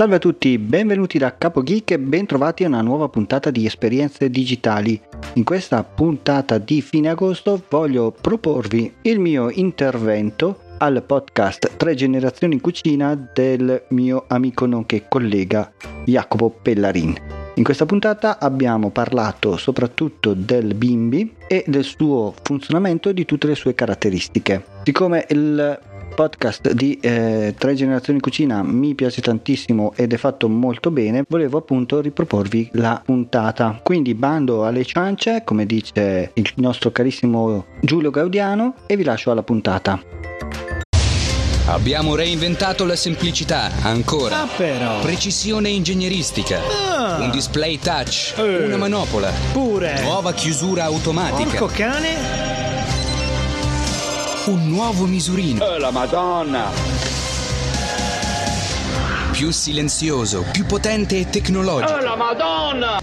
Salve a tutti, benvenuti da Capo Geek e bentrovati a una nuova puntata di Esperienze Digitali. In questa puntata di fine agosto voglio proporvi il mio intervento al podcast Tre generazioni in cucina del mio amico nonché collega Jacopo Pellarin. In questa puntata abbiamo parlato soprattutto del bimbi e del suo funzionamento e di tutte le sue caratteristiche. Siccome il podcast di eh, Tre Generazioni Cucina mi piace tantissimo ed è fatto molto bene, volevo appunto riproporvi la puntata. Quindi bando alle ciance, come dice il nostro carissimo Giulio Gaudiano, e vi lascio alla puntata. Abbiamo reinventato la semplicità, ancora. Ah, però. Precisione ingegneristica. Ah. Un display touch. Eh. Una manopola. Pure. Nuova chiusura automatica. Porco cane. Un nuovo misurino. Oh la madonna! Più silenzioso, più potente e tecnologico. Oh la madonna!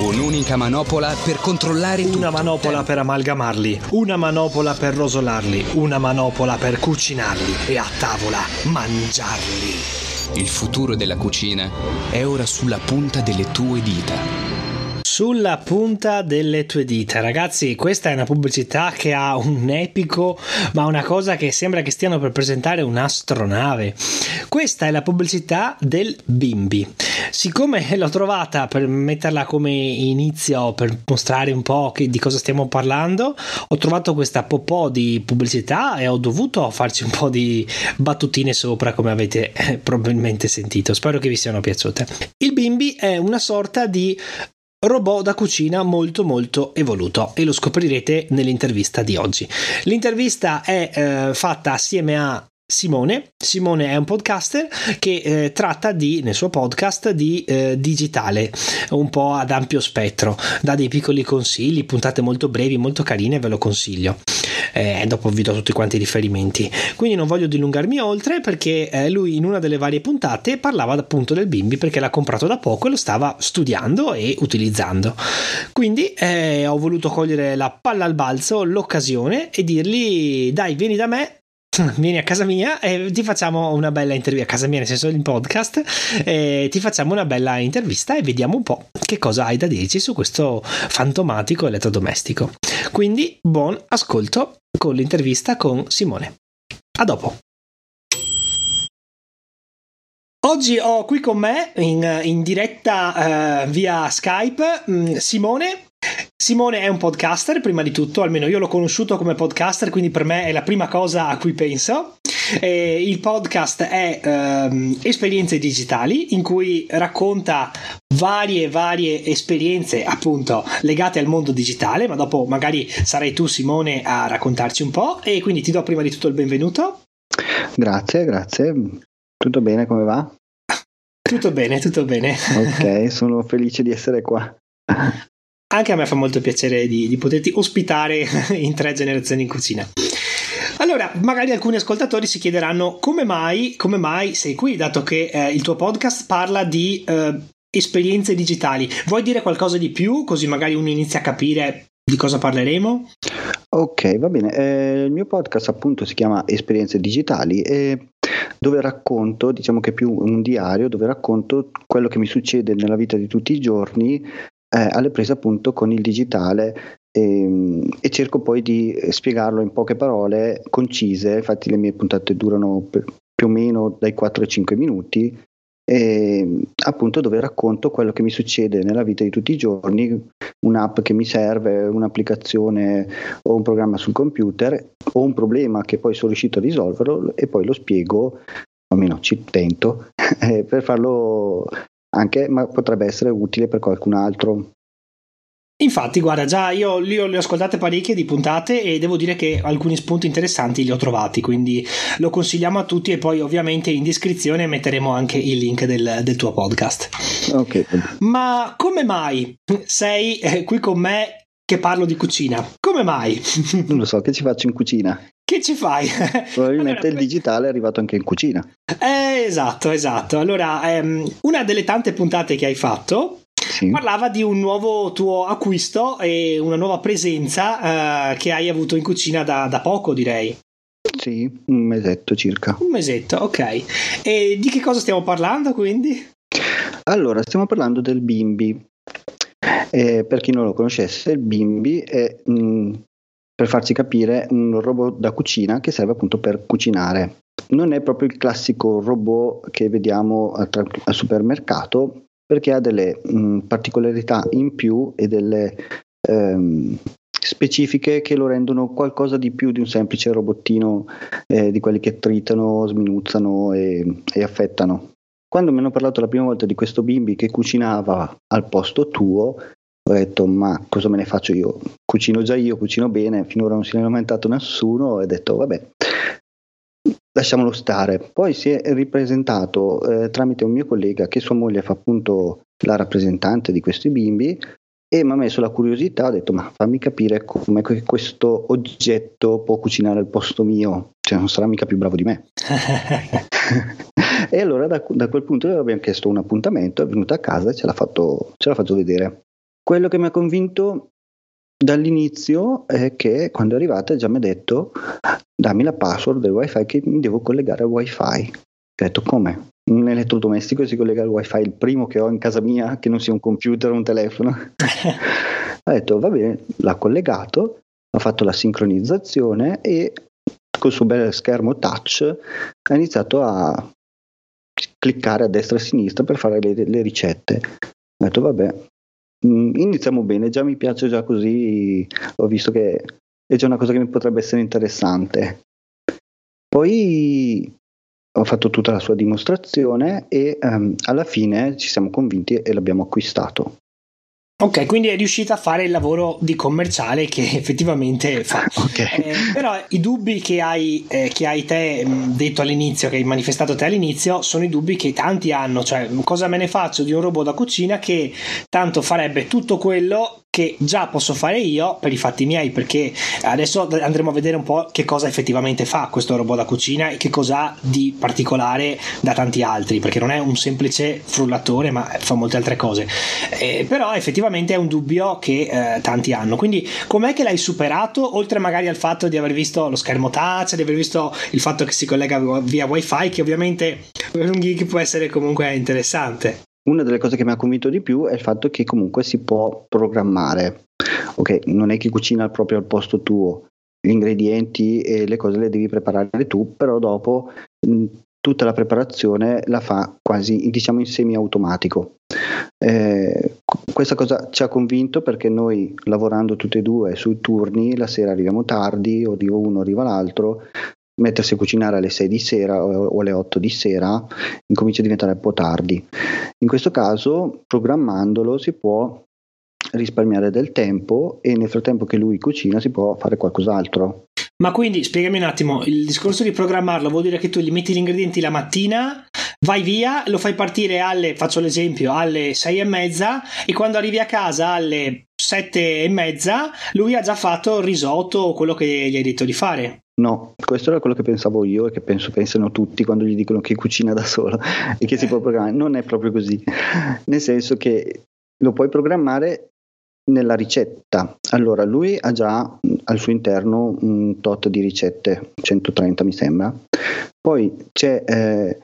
Un'unica manopola per controllare tutto. Una manopola per amalgamarli, una manopola per rosolarli, una manopola per cucinarli e a tavola mangiarli. Il futuro della cucina è ora sulla punta delle tue dita. Sulla punta delle tue dita, ragazzi, questa è una pubblicità che ha un epico, ma una cosa che sembra che stiano per presentare un'astronave. Questa è la pubblicità del Bimbi. Siccome l'ho trovata per metterla come inizio, per mostrare un po' che, di cosa stiamo parlando, ho trovato questa popò di pubblicità e ho dovuto farci un po' di battutine sopra, come avete eh, probabilmente sentito. Spero che vi siano piaciute. Il Bimbi è una sorta di robot da cucina molto molto evoluto e lo scoprirete nell'intervista di oggi. L'intervista è eh, fatta assieme a Simone. Simone è un podcaster che eh, tratta di, nel suo podcast di eh, digitale, un po' ad ampio spettro, dà dei piccoli consigli, puntate molto brevi, molto carine, ve lo consiglio. Eh, dopo vi do tutti quanti i riferimenti. Quindi non voglio dilungarmi oltre perché eh, lui in una delle varie puntate parlava appunto del bimbi perché l'ha comprato da poco e lo stava studiando e utilizzando. Quindi eh, ho voluto cogliere la palla al balzo, l'occasione e dirgli dai vieni da me vieni a casa mia e ti facciamo una bella intervista, a casa mia nel senso del podcast, e ti facciamo una bella intervista e vediamo un po' che cosa hai da dirci su questo fantomatico elettrodomestico. Quindi buon ascolto con l'intervista con Simone. A dopo. Oggi ho qui con me in, in diretta uh, via Skype um, Simone Simone è un podcaster, prima di tutto, almeno io l'ho conosciuto come podcaster, quindi per me è la prima cosa a cui penso. E il podcast è ehm, Esperienze digitali, in cui racconta varie, varie esperienze appunto legate al mondo digitale, ma dopo magari sarai tu Simone a raccontarci un po'. E quindi ti do prima di tutto il benvenuto. Grazie, grazie. Tutto bene, come va? Tutto bene, tutto bene. Ok, sono felice di essere qua. Anche a me fa molto piacere di, di poterti ospitare in tre generazioni in cucina. Allora, magari alcuni ascoltatori si chiederanno come mai, come mai sei qui, dato che eh, il tuo podcast parla di eh, esperienze digitali. Vuoi dire qualcosa di più, così magari uno inizia a capire di cosa parleremo? Ok, va bene. Eh, il mio podcast appunto si chiama Esperienze digitali e dove racconto, diciamo che è più un diario, dove racconto quello che mi succede nella vita di tutti i giorni eh, alle prese appunto con il digitale e, e, cerco poi di spiegarlo in poche parole concise, infatti le mie puntate durano per, più o meno dai 4 ai 5 minuti, e, appunto dove racconto quello che mi succede nella vita di tutti i giorni, un'app che mi serve, un'applicazione o un programma sul computer o un problema che poi sono riuscito a risolverlo e poi lo spiego, almeno ci tento, eh, per farlo anche, ma potrebbe essere utile per qualcun altro. Infatti, guarda, già io, io le ho ascoltate parecchie di puntate e devo dire che alcuni spunti interessanti li ho trovati, quindi lo consigliamo a tutti e poi ovviamente in descrizione metteremo anche il link del, del tuo podcast. Ok. Ma come mai sei eh, qui con me che parlo di cucina. Come mai? Non lo so, che ci faccio in cucina? Che ci fai? Probabilmente allora, il digitale è arrivato anche in cucina. Eh, esatto, esatto. Allora, ehm, una delle tante puntate che hai fatto sì. parlava di un nuovo tuo acquisto e una nuova presenza eh, che hai avuto in cucina da, da poco, direi. Sì, un mesetto circa. Un mesetto, ok. E di che cosa stiamo parlando quindi? Allora, stiamo parlando del bimbi. Eh, per chi non lo conoscesse, il bimbi è, mh, per farci capire, un robot da cucina che serve appunto per cucinare. Non è proprio il classico robot che vediamo al, supermercato perché ha delle mh, mm, particolarità in più e delle ehm, specifiche che lo rendono qualcosa di più di un semplice robottino eh, di quelli che tritano, sminuzzano e, e affettano. Quando mi hanno parlato la prima volta di questo bimbi che cucinava al posto tuo, ho detto ma cosa me ne faccio io? Cucino già io, cucino bene, finora non si è lamentato nessuno e ho detto vabbè, lasciamolo stare. Poi si è ripresentato eh, tramite un mio collega che sua moglie fa appunto la rappresentante di questi bimbi e mi ha messo la curiosità, ho detto ma fammi capire come questo oggetto può cucinare al posto mio, cioè non sarà mica più bravo di me. e allora da, da, quel punto abbiamo chiesto un appuntamento, è venuto a casa e ce l'ha, fatto, ce l'ha fatto vedere. Quello che mi ha convinto dall'inizio è che quando è arrivata già mi ha detto dammi la password del wifi che mi devo collegare al wifi. Ho detto come? Un elettrodomestico si collega al wifi, il primo che ho in casa mia, che non sia un computer o un telefono. ha detto va bene, l'ha collegato, ha fatto la sincronizzazione e col suo bel schermo touch ha iniziato a cliccare a destra e a sinistra per fare le, le ricette. Ho detto vabbè, iniziamo bene, già mi piace già così, ho visto che è già una cosa che mi potrebbe essere interessante. Poi ho fatto tutta la sua dimostrazione e um, alla fine ci siamo convinti e l'abbiamo acquistato. Ok, quindi è riuscita a fare il lavoro di commerciale che effettivamente fa. Okay. Eh, però i dubbi che hai, eh, che hai te detto all'inizio, che hai manifestato te all'inizio, sono i dubbi che tanti hanno, cioè cosa me ne faccio di un robot da cucina che tanto farebbe tutto quello che già posso fare io per i fatti miei perché adesso andremo a vedere un po' che cosa effettivamente fa questo robot da cucina e che cosa ha di particolare da tanti altri perché non è un semplice frullatore ma fa molte altre cose. Eh, però effettivamente è un dubbio che eh, tanti hanno. Quindi com'è che l'hai superato oltre magari al fatto di aver visto lo schermo touch di aver visto il fatto che si collega via wifi che ovviamente per un geek può essere comunque interessante una delle cose che mi ha convinto di più è il fatto che comunque si può programmare. Ok, non è che cucina proprio al posto tuo, gli ingredienti e le cose le devi preparare tu, però dopo mh, tutta la preparazione la fa quasi diciamo in semi automatico. Eh, questa cosa ci ha convinto perché noi lavorando tutti e due sui turni la sera arriviamo tardi o arriva uno arriva l'altro mettersi a cucinare alle 6 di sera o alle 8 di sera incomincia a diventare un po' tardi. In questo caso, programmandolo si può risparmiare del tempo e nel frattempo che lui cucina si può fare qualcos'altro. Ma quindi spiegami un attimo, il discorso di programmarlo vuol dire che tu gli metti gli ingredienti la mattina, vai via, lo fai partire alle, faccio l'esempio, alle 6 e mezza e quando arrivi a casa alle 7 e mezza lui ha già fatto il risotto o quello che gli hai detto di fare. No, questo era quello che pensavo io e che penso pensano tutti quando gli dicono che cucina da solo e che si può programmare. Non è proprio così, nel senso che lo puoi programmare nella ricetta. Allora, lui ha già al suo interno un tot di ricette, 130 mi sembra. Poi c'è, eh,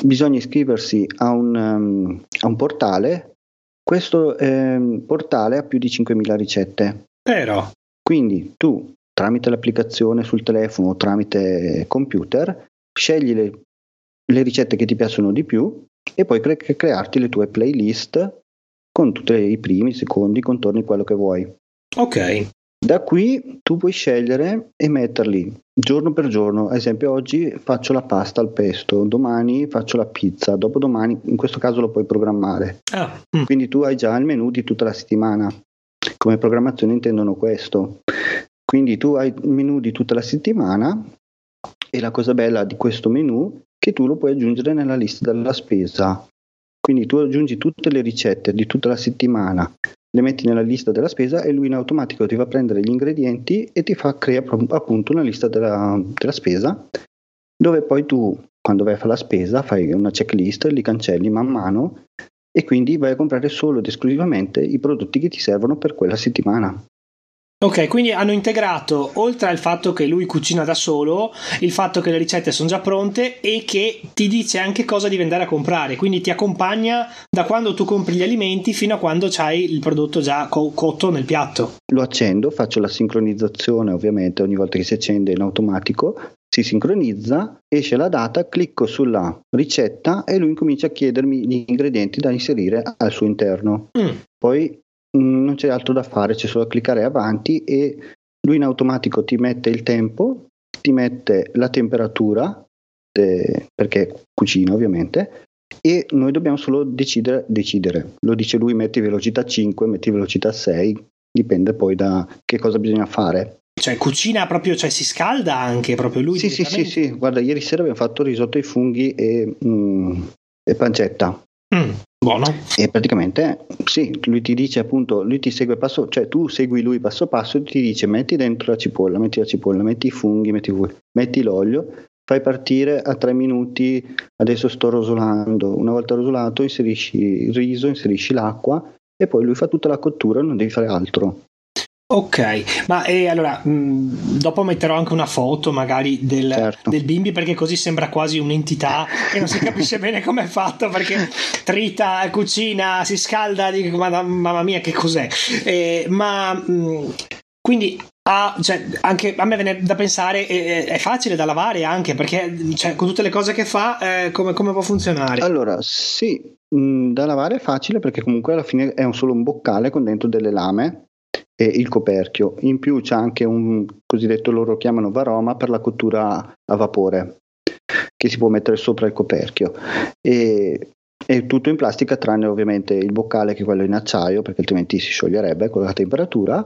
bisogna iscriversi a un, um, a un portale. Questo eh, portale ha più di 5.000 ricette. Però. Quindi tu tramite l'applicazione sul telefono o tramite computer, scegli le, le ricette che ti piacciono di più e poi cre- crearti le tue playlist con tutti i primi, i secondi, i contorni, quello che vuoi. Ok. Da qui tu puoi scegliere e metterli giorno per giorno. Ad esempio, oggi faccio la pasta al pesto, domani faccio la pizza, dopodomani, in questo caso lo puoi programmare. Ah. Mm. Quindi tu hai già il menu di tutta la settimana. Come programmazione intendono questo. Quindi tu hai il menu di tutta la settimana e la cosa bella di questo menu è che tu lo puoi aggiungere nella lista della spesa. Quindi tu aggiungi tutte le ricette di tutta la settimana le metti nella lista della spesa e lui in automatico ti va a prendere gli ingredienti e ti fa crea appunto una lista della, della spesa dove poi tu quando vai a fare la spesa fai una checklist, li cancelli man mano e quindi vai a comprare solo ed esclusivamente i prodotti che ti servono per quella settimana. Ok, quindi hanno integrato, oltre al fatto che lui cucina da solo, il fatto che le ricette sono già pronte e che ti dice anche cosa devi andare a comprare, quindi ti accompagna da quando tu compri gli alimenti fino a quando c'hai il prodotto già co- cotto nel piatto. Lo accendo, faccio la sincronizzazione ovviamente ogni volta che si accende in automatico, si sincronizza, esce la data, clicco sulla ricetta e lui comincia a chiedermi gli ingredienti da inserire al suo interno. Mm. Poi non c'è altro da fare, c'è solo da cliccare avanti e lui in automatico ti mette il tempo, ti mette la temperatura, de, perché cucina ovviamente, e noi dobbiamo solo decidere, decidere. Lo dice lui, metti velocità 5, metti velocità 6, dipende poi da che cosa bisogna fare. Cioè cucina proprio, cioè si scalda anche proprio lui? Sì, sì, sì, sì, guarda, ieri sera abbiamo fatto risotto ai funghi e, mm, e pancetta. Mm. Buono. E praticamente sì, lui ti dice appunto, lui ti segue passo, cioè tu segui lui passo passo e ti dice metti dentro la cipolla, metti la cipolla, metti i funghi, metti, metti l'olio, fai partire a tre minuti, adesso sto rosolando, una volta rosolato inserisci il riso, inserisci l'acqua e poi lui fa tutta la cottura, non devi fare altro. Ok, ma e allora mh, mm, dopo metterò anche una foto magari del, certo. del, bimbi perché così sembra quasi un'entità e non si capisce bene come è fatto perché trita, cucina, si scalda, dico mamma mia che cos'è. Eh, ma mh, mm, quindi Ah, cioè, anche a me viene da pensare, è, è, facile da lavare anche perché cioè, con tutte le cose che fa, eh, come, come, può funzionare? Allora, sì, mh, mm, da lavare è facile perché comunque alla fine è un solo un boccale con dentro delle lame e il coperchio. In più c'è anche un cosiddetto loro chiamano varoma per la cottura a vapore che si può mettere sopra il coperchio. E è tutto in plastica tranne ovviamente il boccale che è quello in acciaio perché altrimenti si scioglierebbe con la temperatura.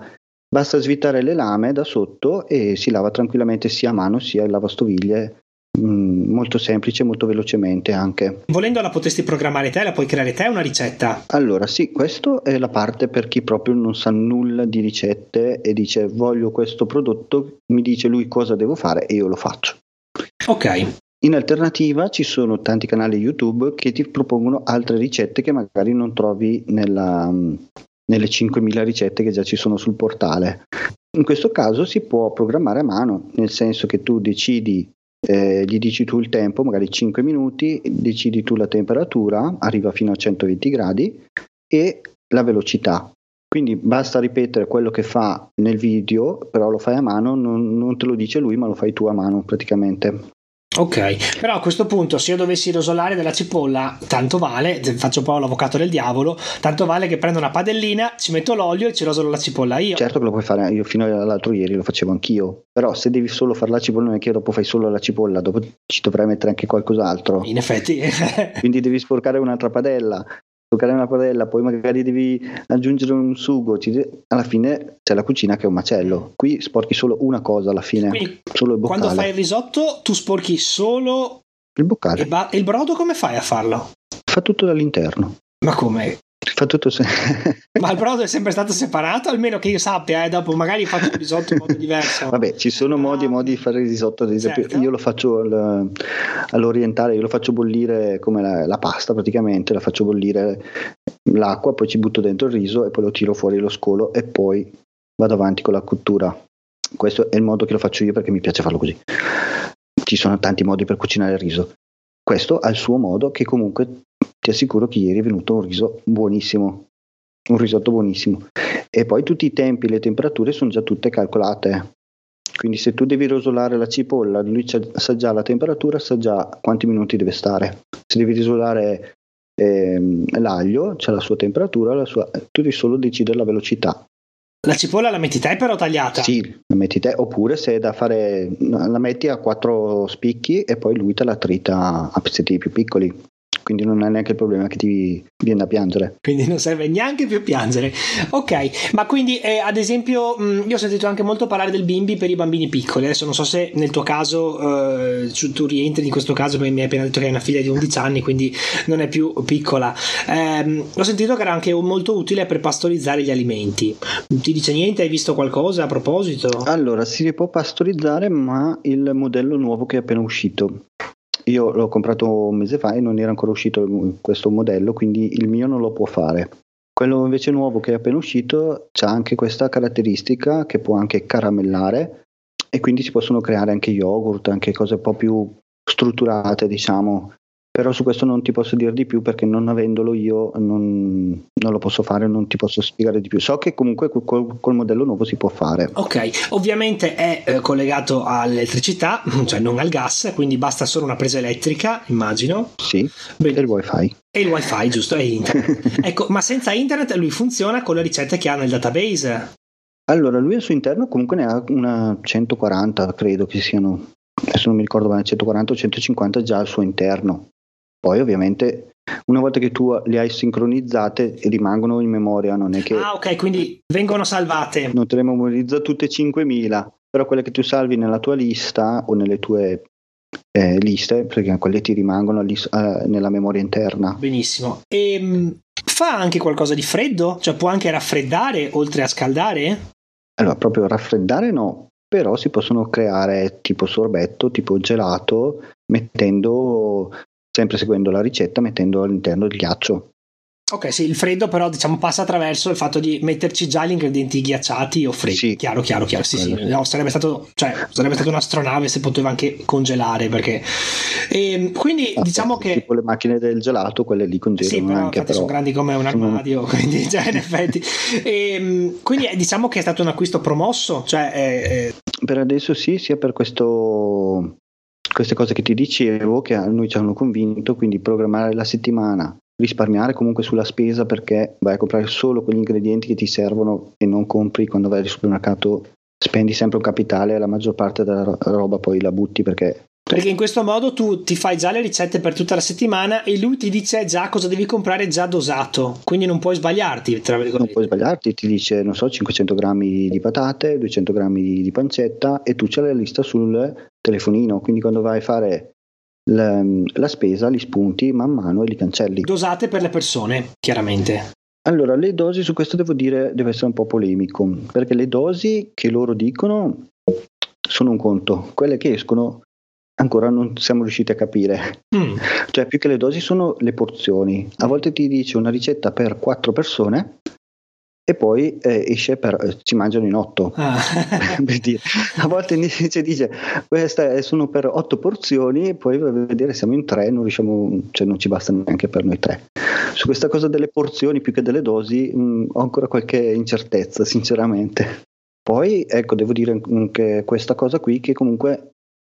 Basta svitare le lame da sotto e si lava tranquillamente sia a mano sia in lavastoviglie molto semplice, molto velocemente anche. Volendo la potresti programmare te, la puoi creare te una ricetta? Allora sì, questa è la parte per chi proprio non sa nulla di ricette e dice voglio questo prodotto, mi dice lui cosa devo fare e io lo faccio. Ok. In alternativa ci sono tanti canali YouTube che ti propongono altre ricette che magari non trovi nella, nelle 5.000 ricette che già ci sono sul portale. In questo caso si può programmare a mano, nel senso che tu decidi eh, gli dici tu il tempo, magari 5 minuti, decidi tu la temperatura, arriva fino a 120 gradi e la velocità. Quindi basta ripetere quello che fa nel video, però lo fai a mano, non, non te lo dice lui, ma lo fai tu a mano praticamente. Ok, però a questo punto se io dovessi rosolare della cipolla, tanto vale, faccio un po' l'avvocato del diavolo, tanto vale che prendo una padellina, ci metto l'olio e ci rosolo la cipolla io. Certo che lo puoi fare, io fino all'altro ieri lo facevo anch'io, però se devi solo fare la cipolla non è che dopo fai solo la cipolla, dopo ci dovrai mettere anche qualcos'altro. In effetti. Quindi devi sporcare un'altra padella, toccare una padella, poi magari devi aggiungere un sugo, alla fine c'è la cucina che è un macello. Qui sporchi solo una cosa alla fine, Quindi, solo il boccale. Quando fai il risotto tu sporchi solo il boccale. E, ba- e il brodo come fai a farlo? Fa tutto dall'interno. Ma come? Fa tutto se... Ma il brodo è sempre stato separato, almeno che io sappia, eh, dopo magari faccio il risotto in modo diverso. Vabbè, ci sono modi e modi di fare il risotto, ad esempio certo. io lo faccio al, all'orientale, io lo faccio bollire come la, la, pasta praticamente, la faccio bollire l'acqua, poi ci butto dentro il riso e poi lo tiro fuori lo scolo e poi vado avanti con la cottura. Questo è il modo che lo faccio io perché mi piace farlo così. Ci sono tanti modi per cucinare il riso. Questo ha il suo modo che comunque ti assicuro che ieri è venuto un riso buonissimo, un risotto buonissimo. E poi tutti i tempi, le temperature sono già tutte calcolate. Quindi se tu devi rosolare la cipolla, lui sa già la temperatura, sa già quanti minuti deve stare. Se devi rosolare ehm, l'aglio, c'è la sua temperatura, la sua, tu devi solo decidere la velocità. La cipolla la metti te però tagliata? Sì, la metti te, oppure se è da fare, la metti a quattro spicchi e poi lui te la trita a pezzetti più piccoli quindi non hai neanche il problema che ti viene da piangere. Quindi non serve neanche più piangere. Ok, ma quindi eh, ad esempio mh, io ho sentito anche molto parlare del bimbi per i bambini piccoli, adesso non so se nel tuo caso eh, tu rientri in questo caso perché mi hai appena detto che hai una figlia di 11 anni, quindi non è più piccola. Eh, ho sentito che era anche molto utile per pastorizzare gli alimenti. Ti dice niente? Hai visto qualcosa a proposito? Allora, si può pastorizzare, ma il modello nuovo che è appena uscito. Io l'ho comprato un mese fa e non era ancora uscito questo modello, quindi il mio non lo può fare. Quello invece nuovo che è appena uscito ha anche questa caratteristica che può anche caramellare e quindi si possono creare anche yogurt, anche cose un po' più strutturate, diciamo, però su questo non ti posso dire di più perché non avendolo io non, non lo posso fare, non ti posso spiegare di più. So che comunque col, col modello nuovo si può fare. Ok, ovviamente è eh, collegato all'elettricità, cioè non al gas, quindi basta solo una presa elettrica, immagino. Sì, Bene. e il wifi. E il wifi, giusto, e internet. ecco, ma senza internet lui funziona con le ricette che ha nel database. Allora, lui al suo interno comunque ne ha una 140, credo che siano, adesso non mi ricordo bene, 140 o 150 già al suo interno. Poi ovviamente una volta che tu le hai sincronizzate rimangono in memoria, non è che... Ah ok, quindi vengono salvate. Non te le memorizza tutte 5.000, però quelle che tu salvi nella tua lista o nelle tue eh, liste, perché quelle ti rimangono lì, eh, nella memoria interna. Benissimo. E ehm, fa anche qualcosa di freddo? Cioè può anche raffreddare oltre a scaldare? Allora, proprio raffreddare no, però si possono creare tipo sorbetto, tipo gelato, mettendo sempre seguendo la ricetta mettendo all'interno il ghiaccio. Ok, sì, il freddo però diciamo passa attraverso il fatto di metterci già gli ingredienti ghiacciati o freddi. Sì. Chiaro, chiaro, chiaro. Sì, sì. No, sarebbe stato, cioè, sarebbe stata un'astronave se poteva anche congelare perché... E, ehm, quindi ah, diciamo che... Tipo le macchine del gelato, quelle lì congelano sì, però, anche. Però sono grandi come un armadio, sono... quindi cioè, in effetti... E, ehm, quindi diciamo che è stato un acquisto promosso, cioè... Eh, per adesso sì, sia per questo queste cose che ti dicevo che a noi ci hanno convinto, quindi programmare la settimana, risparmiare comunque sulla spesa perché vai a comprare solo quegli ingredienti che ti servono e non compri quando vai al supermercato, spendi sempre un capitale e la maggior parte della roba poi la butti perché perché in questo modo tu ti fai già le ricette per tutta la settimana e lui ti dice già cosa devi comprare già dosato, quindi non puoi sbagliarti. Non puoi sbagliarti, ti dice, non so, 500 grammi di patate, 200 grammi di pancetta e tu c'hai la lista sul telefonino, quindi quando vai a fare la, la spesa li spunti man mano e li cancelli. Dosate per le persone, chiaramente. Allora, le dosi su questo devo dire, deve essere un po' polemico, perché le dosi che loro dicono sono un conto, quelle che escono ancora non siamo riusciti a capire. Mm. Cioè, più che le dosi sono le porzioni. A volte ti dice una ricetta per quattro persone e poi eh, esce per eh, ci mangiano in otto. Ah. a volte dice, dice queste sono per otto porzioni e poi vai a vedere siamo in tre, non riusciamo, cioè non ci basta neanche per noi tre. Su questa cosa delle porzioni più che delle dosi mh, mm, ho ancora qualche incertezza, sinceramente. Poi, ecco, devo dire anche questa cosa qui che comunque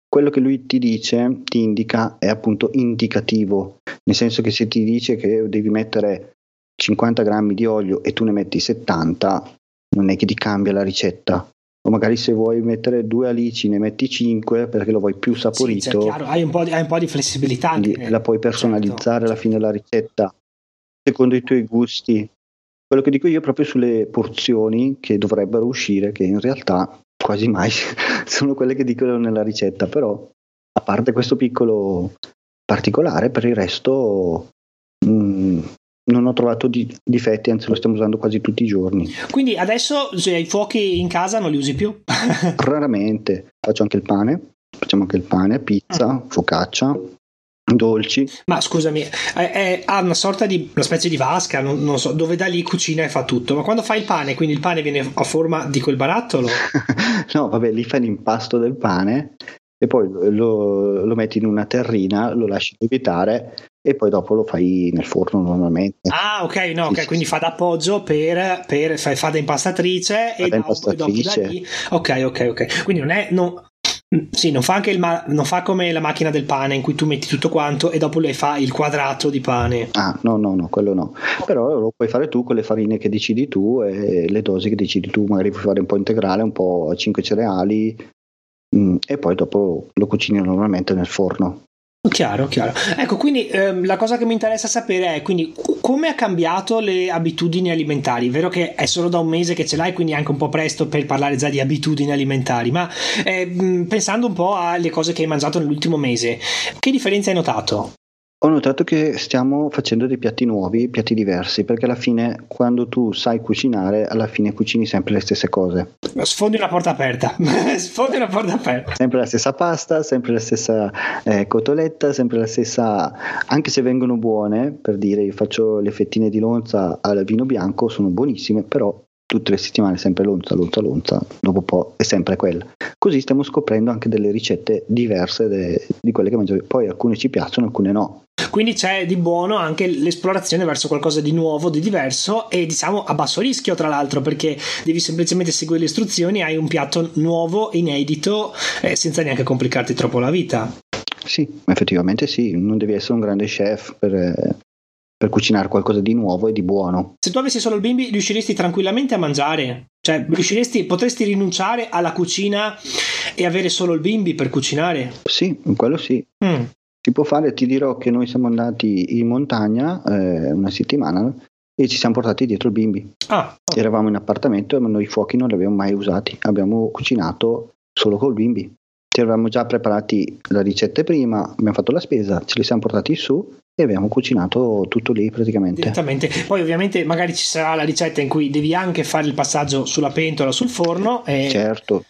quello che lui ti dice, ti indica, è appunto indicativo, nel senso che se ti dice che devi mettere 50 grammi di olio e tu ne metti 70, non è che ti cambia la ricetta. O magari se vuoi mettere due alici ne metti 5 perché lo vuoi più saporito. Sì, cioè, chiaro, hai, un di, hai, un po di, flessibilità. Anche. La puoi personalizzare certo. alla fine la ricetta secondo i tuoi gusti. Quello che dico io è proprio sulle porzioni che dovrebbero uscire, che in realtà quasi mai sono quelle che dicono nella ricetta, però a parte questo piccolo particolare, per il resto mh, mm, non ho trovato di, difetti, anzi lo stiamo usando quasi tutti i giorni. Quindi adesso se hai fuochi in casa non li usi più? Raramente, faccio anche il pane, facciamo anche il pane, pizza, mm. focaccia, dolci. Ma scusami, è, è, ha una sorta di una specie di vasca, non, non, so, dove da lì cucina e fa tutto. Ma quando fai il pane, quindi il pane viene a forma di quel barattolo? no, vabbè, lì fai l'impasto del pane e poi lo, lo, metti in una terrina, lo lasci lievitare e poi dopo lo fai nel forno normalmente. Ah, ok, no, sì, quindi sì. fa d'appoggio per, per fa, fa da impastatrice fa e da dopo, dopo da lì. Ok, ok, ok. Quindi non è non, sì, non fa, ma- non fa come la macchina del pane in cui tu metti tutto quanto e dopo lei fa il quadrato di pane. Ah, no, no, no, quello no. Però lo puoi fare tu con le farine che decidi tu e le dosi che decidi tu. Magari puoi fare un po' integrale, un po' a 5 cereali mh, mm, e poi dopo lo cucini normalmente nel forno. Chiaro, chiaro. Ecco, quindi ehm, la cosa che mi interessa sapere è quindi come ha cambiato le abitudini alimentari? Vero che è solo da un mese che ce l'hai, quindi è anche un po' presto per parlare già di abitudini alimentari, ma eh, pensando un po' alle cose che hai mangiato nell'ultimo mese, che differenza hai notato? Ho notato che stiamo facendo dei piatti nuovi, piatti diversi, perché alla fine quando tu sai cucinare, alla fine cucini sempre le stesse cose. Sfondi una porta aperta, sfondi una porta aperta. Sempre la stessa pasta, sempre la stessa eh, cotoletta, sempre la stessa... anche se vengono buone, per dire, io faccio le fettine di lonza al vino bianco, sono buonissime, però tutte le settimane sempre lonza, lonza, lonza, dopo un po' è sempre quella. Così stiamo scoprendo anche delle ricette diverse de- di quelle che mangiamo. Poi alcune ci piacciono, alcune no. Quindi c'è di buono anche l'esplorazione verso qualcosa di nuovo, di diverso e diciamo a basso rischio tra l'altro perché devi semplicemente seguire le istruzioni, hai un piatto nuovo, inedito, eh, senza neanche complicarti troppo la vita. Sì, effettivamente sì, non devi essere un grande chef per, per cucinare qualcosa di nuovo e di buono. Se tu avessi solo il bimbi, riusciresti tranquillamente a mangiare? Cioè, riusciresti, potresti rinunciare alla cucina e avere solo il bimbi per cucinare? Sì, quello sì. Mm. Si può fare, ti dirò che noi siamo andati in montagna eh, una settimana e ci siamo portati dietro il bimbi. Ah, okay. Eravamo in appartamento e noi i fuochi non li abbiamo mai usati, abbiamo cucinato solo col bimbi. Ci eravamo già preparati le ricette prima, abbiamo fatto la spesa, ce li siamo portati su e abbiamo cucinato tutto lì praticamente. Direttamente. Poi ovviamente magari ci sarà la ricetta in cui devi anche fare il passaggio sulla pentola, sul forno. E... Certo,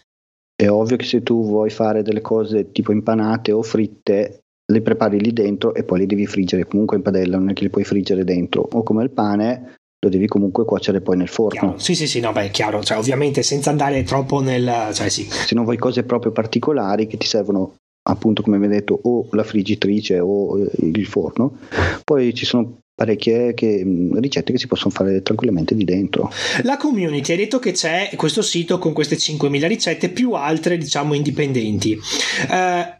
è ovvio che se tu vuoi fare delle cose tipo impanate o fritte, le prepari lì dentro e poi le devi friggere comunque in padella, non è che le puoi friggere dentro. O come il pane, lo devi comunque cuocere poi nel forno. Chiaro. Sì, sì, sì, no, beh, chiaro, cioè, ovviamente senza andare troppo nel... Cioè, sì. Se non vuoi cose proprio particolari che ti servono appunto come vi ho detto o la friggitrice o eh, il forno, poi ci sono parecchie che, ricette che si possono fare tranquillamente di dentro. La community, hai detto che c'è questo sito con queste 5.000 ricette più altre diciamo indipendenti. Uh,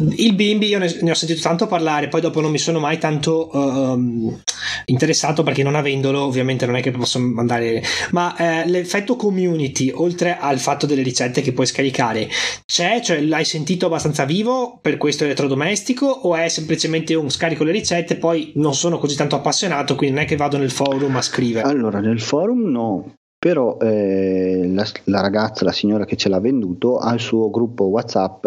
il bimbi io ne, ne, ho sentito tanto parlare, poi dopo non mi sono mai tanto uh, interessato perché non avendolo ovviamente non è che posso mandare, ma eh, l'effetto community oltre al fatto delle ricette che puoi scaricare c'è, cioè l'hai sentito abbastanza vivo per questo elettrodomestico o è semplicemente un scarico le ricette poi non sono così tanto appassionato quindi non è che vado nel forum a scrivere? Allora nel forum no, però eh, la, la, ragazza, la signora che ce l'ha venduto ha il suo gruppo WhatsApp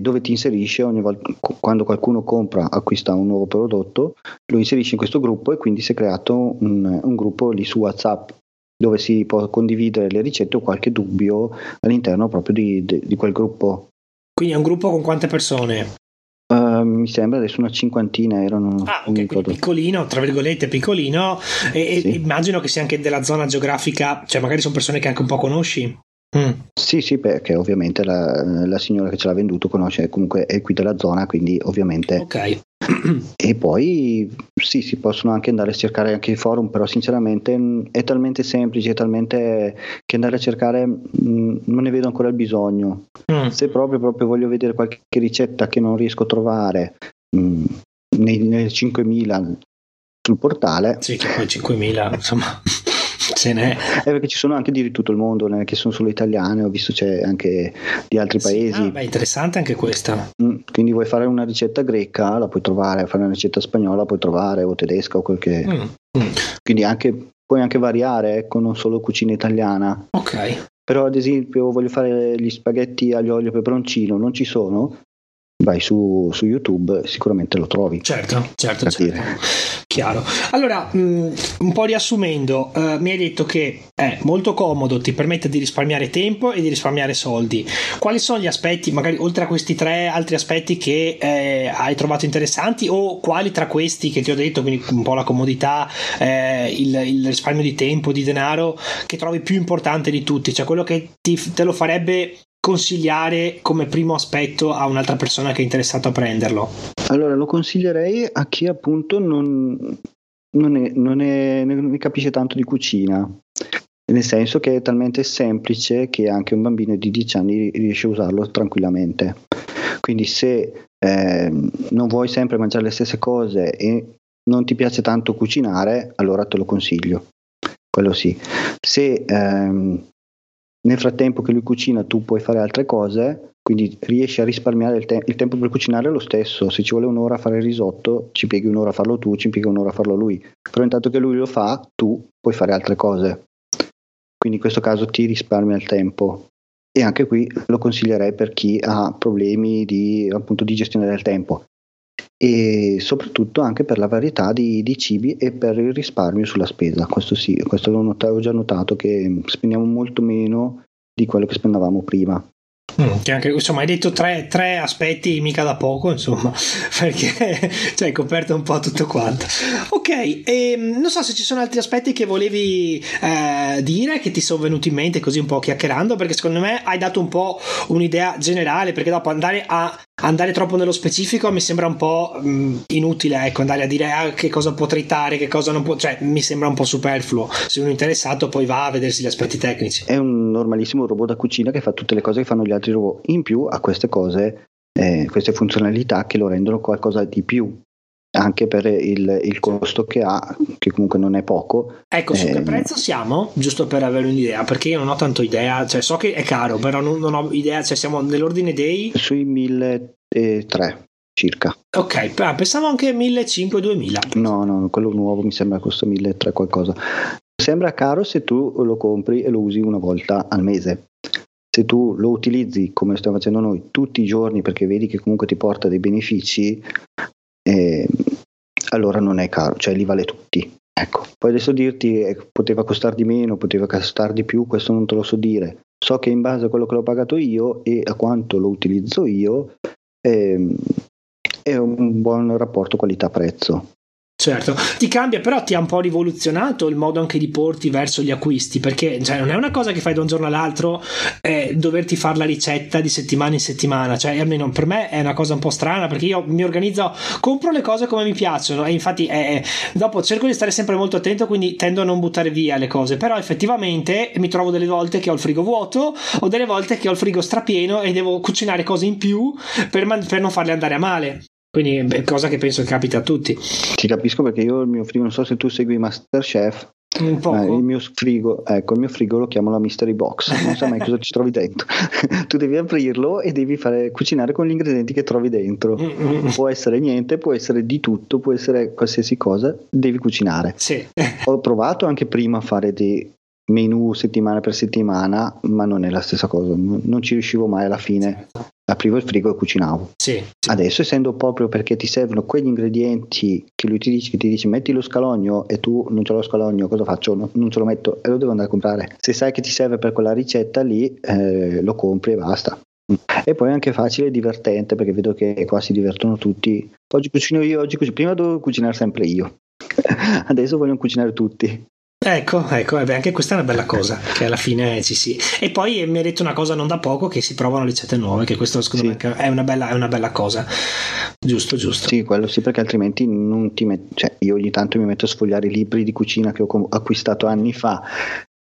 dove ti inserisce ogni volta quando qualcuno compra, acquista un nuovo prodotto, lo inserisce in questo gruppo e quindi si è creato un, un gruppo lì su WhatsApp dove si può condividere le ricette o qualche dubbio all'interno proprio di, di, di quel gruppo. Quindi è un gruppo con quante persone? Uh, mi sembra adesso una cinquantina erano ah, okay, piccolino tra virgolette piccolino e, sì. e, immagino che sia anche della zona geografica cioè magari sono persone che anche un po' conosci Mm. Sì, sì, perché ovviamente la, la, signora che ce l'ha venduto conosce comunque è qui della zona, quindi ovviamente. Ok. E poi sì, si possono anche andare a cercare anche i forum, però sinceramente mm, è talmente semplice, è talmente che andare a cercare mh, mm, non ne vedo ancora il bisogno. Mm. Se proprio, proprio voglio vedere qualche ricetta che non riesco a trovare mh, nei, nei 5000 sul portale. Sì, che poi 5000, insomma ce n'è. È perché ci sono anche di tutto il mondo, non è che sono solo italiane, ho visto c'è anche di altri sì, paesi. Ah, beh, interessante anche questa. Mm, quindi vuoi fare una ricetta greca, la puoi trovare, fare una ricetta spagnola, la puoi trovare, o tedesca o quel che... Mm. Mm. Quindi anche, puoi anche variare, ecco, non solo cucina italiana. Ok. Però ad esempio voglio fare gli spaghetti aglio olio e peperoncino, non ci sono, vai su, su, YouTube, sicuramente lo trovi. Certo, certo, certo. Chiaro. Allora, mh, mm, un po' riassumendo, uh, mi hai detto che è molto comodo, ti permette di risparmiare tempo e di risparmiare soldi. Quali sono gli aspetti, magari oltre a questi tre altri aspetti che eh, hai trovato interessanti o quali tra questi che ti ho detto, quindi un po' la comodità, eh, il, il, risparmio di tempo, di denaro, che trovi più importante di tutti, cioè quello che ti, te lo farebbe consigliare come primo aspetto a un'altra persona che è interessato a prenderlo? Allora, lo consiglierei a chi appunto non, non, è, non, è, non capisce tanto di cucina, nel senso che è talmente semplice che anche un bambino di 10 anni riesce a usarlo tranquillamente. Quindi se eh, non vuoi sempre mangiare le stesse cose e non ti piace tanto cucinare, allora te lo consiglio. Quello sì. Se ehm, nel frattempo che lui cucina tu puoi fare altre cose, quindi riesci a risparmiare il, te- il, tempo per cucinare lo stesso. Se ci vuole un'ora a fare il risotto, ci pieghi un'ora a farlo tu, ci pieghi un'ora a farlo lui. Però intanto che lui lo fa, tu puoi fare altre cose. Quindi in questo caso ti risparmia il tempo. E anche qui lo consiglierei per chi ha problemi di, appunto, di gestione del tempo e soprattutto anche per la varietà di, di, cibi e per il risparmio sulla spesa. Questo sì, questo ho già notato che spendiamo molto meno di quello che spendavamo prima. Mm, che anche, insomma, hai detto tre, tre, aspetti mica da poco, insomma, perché cioè, hai coperto un po' tutto quanto. Ok, e, ehm, non so se ci sono altri aspetti che volevi eh, dire, che ti sono venuti in mente così un po' chiacchierando, perché secondo me hai dato un po' un'idea generale, perché dopo andare a andare troppo nello specifico mi sembra un po' mh, mm, inutile, ecco, andare a dire ah, che cosa può tritare, che cosa non può, cioè mi sembra un po' superfluo. Se uno è interessato poi va a vedersi gli aspetti tecnici. È un normalissimo robot da cucina che fa tutte le cose che fanno gli altri robot. In più ha queste cose, eh, queste funzionalità che lo rendono qualcosa di più anche per il, il, costo che ha, che comunque non è poco. Ecco, su eh, che prezzo siamo? Giusto per avere un'idea, perché io non ho tanto idea, cioè so che è caro, però non, non ho idea, cioè siamo nell'ordine dei... Sui 1.300 circa. Ok, pensavo anche 1.500-2.000. No, no, quello nuovo mi sembra costa 1.300 qualcosa. Sembra caro se tu lo compri e lo usi una volta al mese. Se tu lo utilizzi come stiamo facendo noi tutti i giorni perché vedi che comunque ti porta dei benefici, eh, allora non è caro, cioè li vale tutti. Ecco, poi adesso dirti eh, poteva costare di meno, poteva costare di più, questo non te lo so dire. So che in base a quello che l'ho pagato io e a quanto lo utilizzo io eh, è un buon rapporto qualità-prezzo. Certo, ti cambia, però ti ha un po' rivoluzionato il modo anche di porti verso gli acquisti, perché cioè, non è una cosa che fai da un giorno all'altro eh, doverti fare la ricetta di settimana in settimana, cioè almeno per me è una cosa un po' strana perché io mi organizzo, compro le cose come mi piacciono e infatti eh, dopo cerco di stare sempre molto attento, quindi tendo a non buttare via le cose, però effettivamente mi trovo delle volte che ho il frigo vuoto o delle volte che ho il frigo strapieno e devo cucinare cose in più per, man- per non farle andare a male. Quindi è cosa che penso che capita a tutti. Ti capisco perché io il mio frigo, non so se tu segui Masterchef, un po'. Eh, il mio frigo, ecco, il mio frigo lo chiamo la mystery box, non sai mai cosa ci trovi dentro. tu devi aprirlo e devi fare cucinare con gli ingredienti che trovi dentro. Mm-hmm. Può essere niente, può essere di tutto, può essere qualsiasi cosa, devi cucinare. Sì. Ho provato anche prima a fare dei menù settimana per settimana, ma non è la stessa cosa, non ci riuscivo mai alla fine. Aprivo il frigo e cucinavo. Sì, sì. Adesso essendo proprio perché ti servono quegli ingredienti che lui ti dice, che ti dice metti lo scalogno e tu non ce l'ho scalogno, cosa faccio? No, non ce lo metto e lo devo andare a comprare. Se sai che ti serve per quella ricetta lì, eh, lo compri e basta. E poi è anche facile e divertente perché vedo che qua si divertono tutti. Oggi cucino io, oggi cucino. Prima dovevo cucinare sempre io. Adesso vogliono cucinare tutti. Ecco, ecco, beh, anche questa è una bella cosa, che alla fine ci si... E poi mi ha detto una cosa non da poco, che si provano ricette nuove, che questo secondo sì. me è una, bella, è una, bella, cosa. Giusto, giusto. Sì, quello sì, perché altrimenti non ti metti... Cioè, io ogni tanto mi metto a sfogliare i libri di cucina che ho acquistato anni fa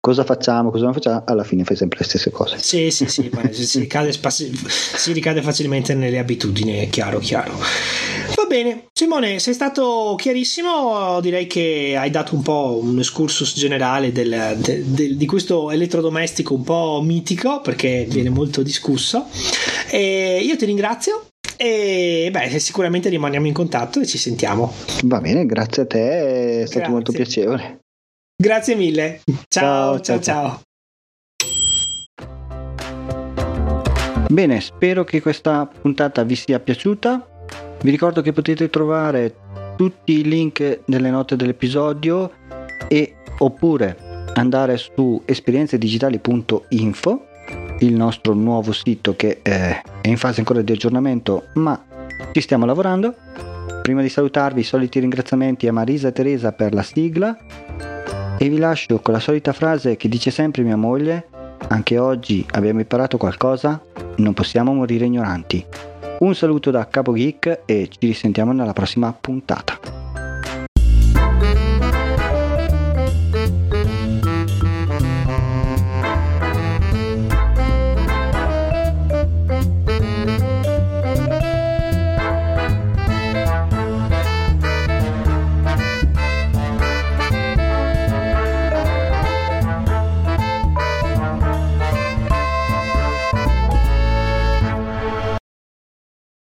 cosa facciamo, cosa non facciamo, alla fine fai sempre le stesse cose. Sì, sì, sì, si, ricade, si, ricade, facilmente nelle abitudini, chiaro, chiaro. Va bene, Simone, sei stato chiarissimo, direi che hai dato un po' un excursus generale del, del, del, di questo elettrodomestico un po' mitico, perché viene molto discusso. E io ti ringrazio e beh, sicuramente rimaniamo in contatto e ci sentiamo. Va bene, grazie a te, è stato grazie. molto piacevole. Grazie mille. Ciao, ciao, ciao, ciao. Bene, spero che questa puntata vi sia piaciuta. Vi ricordo che potete trovare tutti i link nelle note dell'episodio e oppure andare su esperienzedigitali.info, il nostro nuovo sito che è in fase ancora di aggiornamento, ma ci stiamo lavorando. Prima di salutarvi, i soliti ringraziamenti a Marisa e Teresa per la sigla e vi lascio con la solita frase che dice sempre mia moglie, anche oggi abbiamo imparato qualcosa, non possiamo morire ignoranti. Un saluto da Capo Geek e ci risentiamo nella prossima puntata.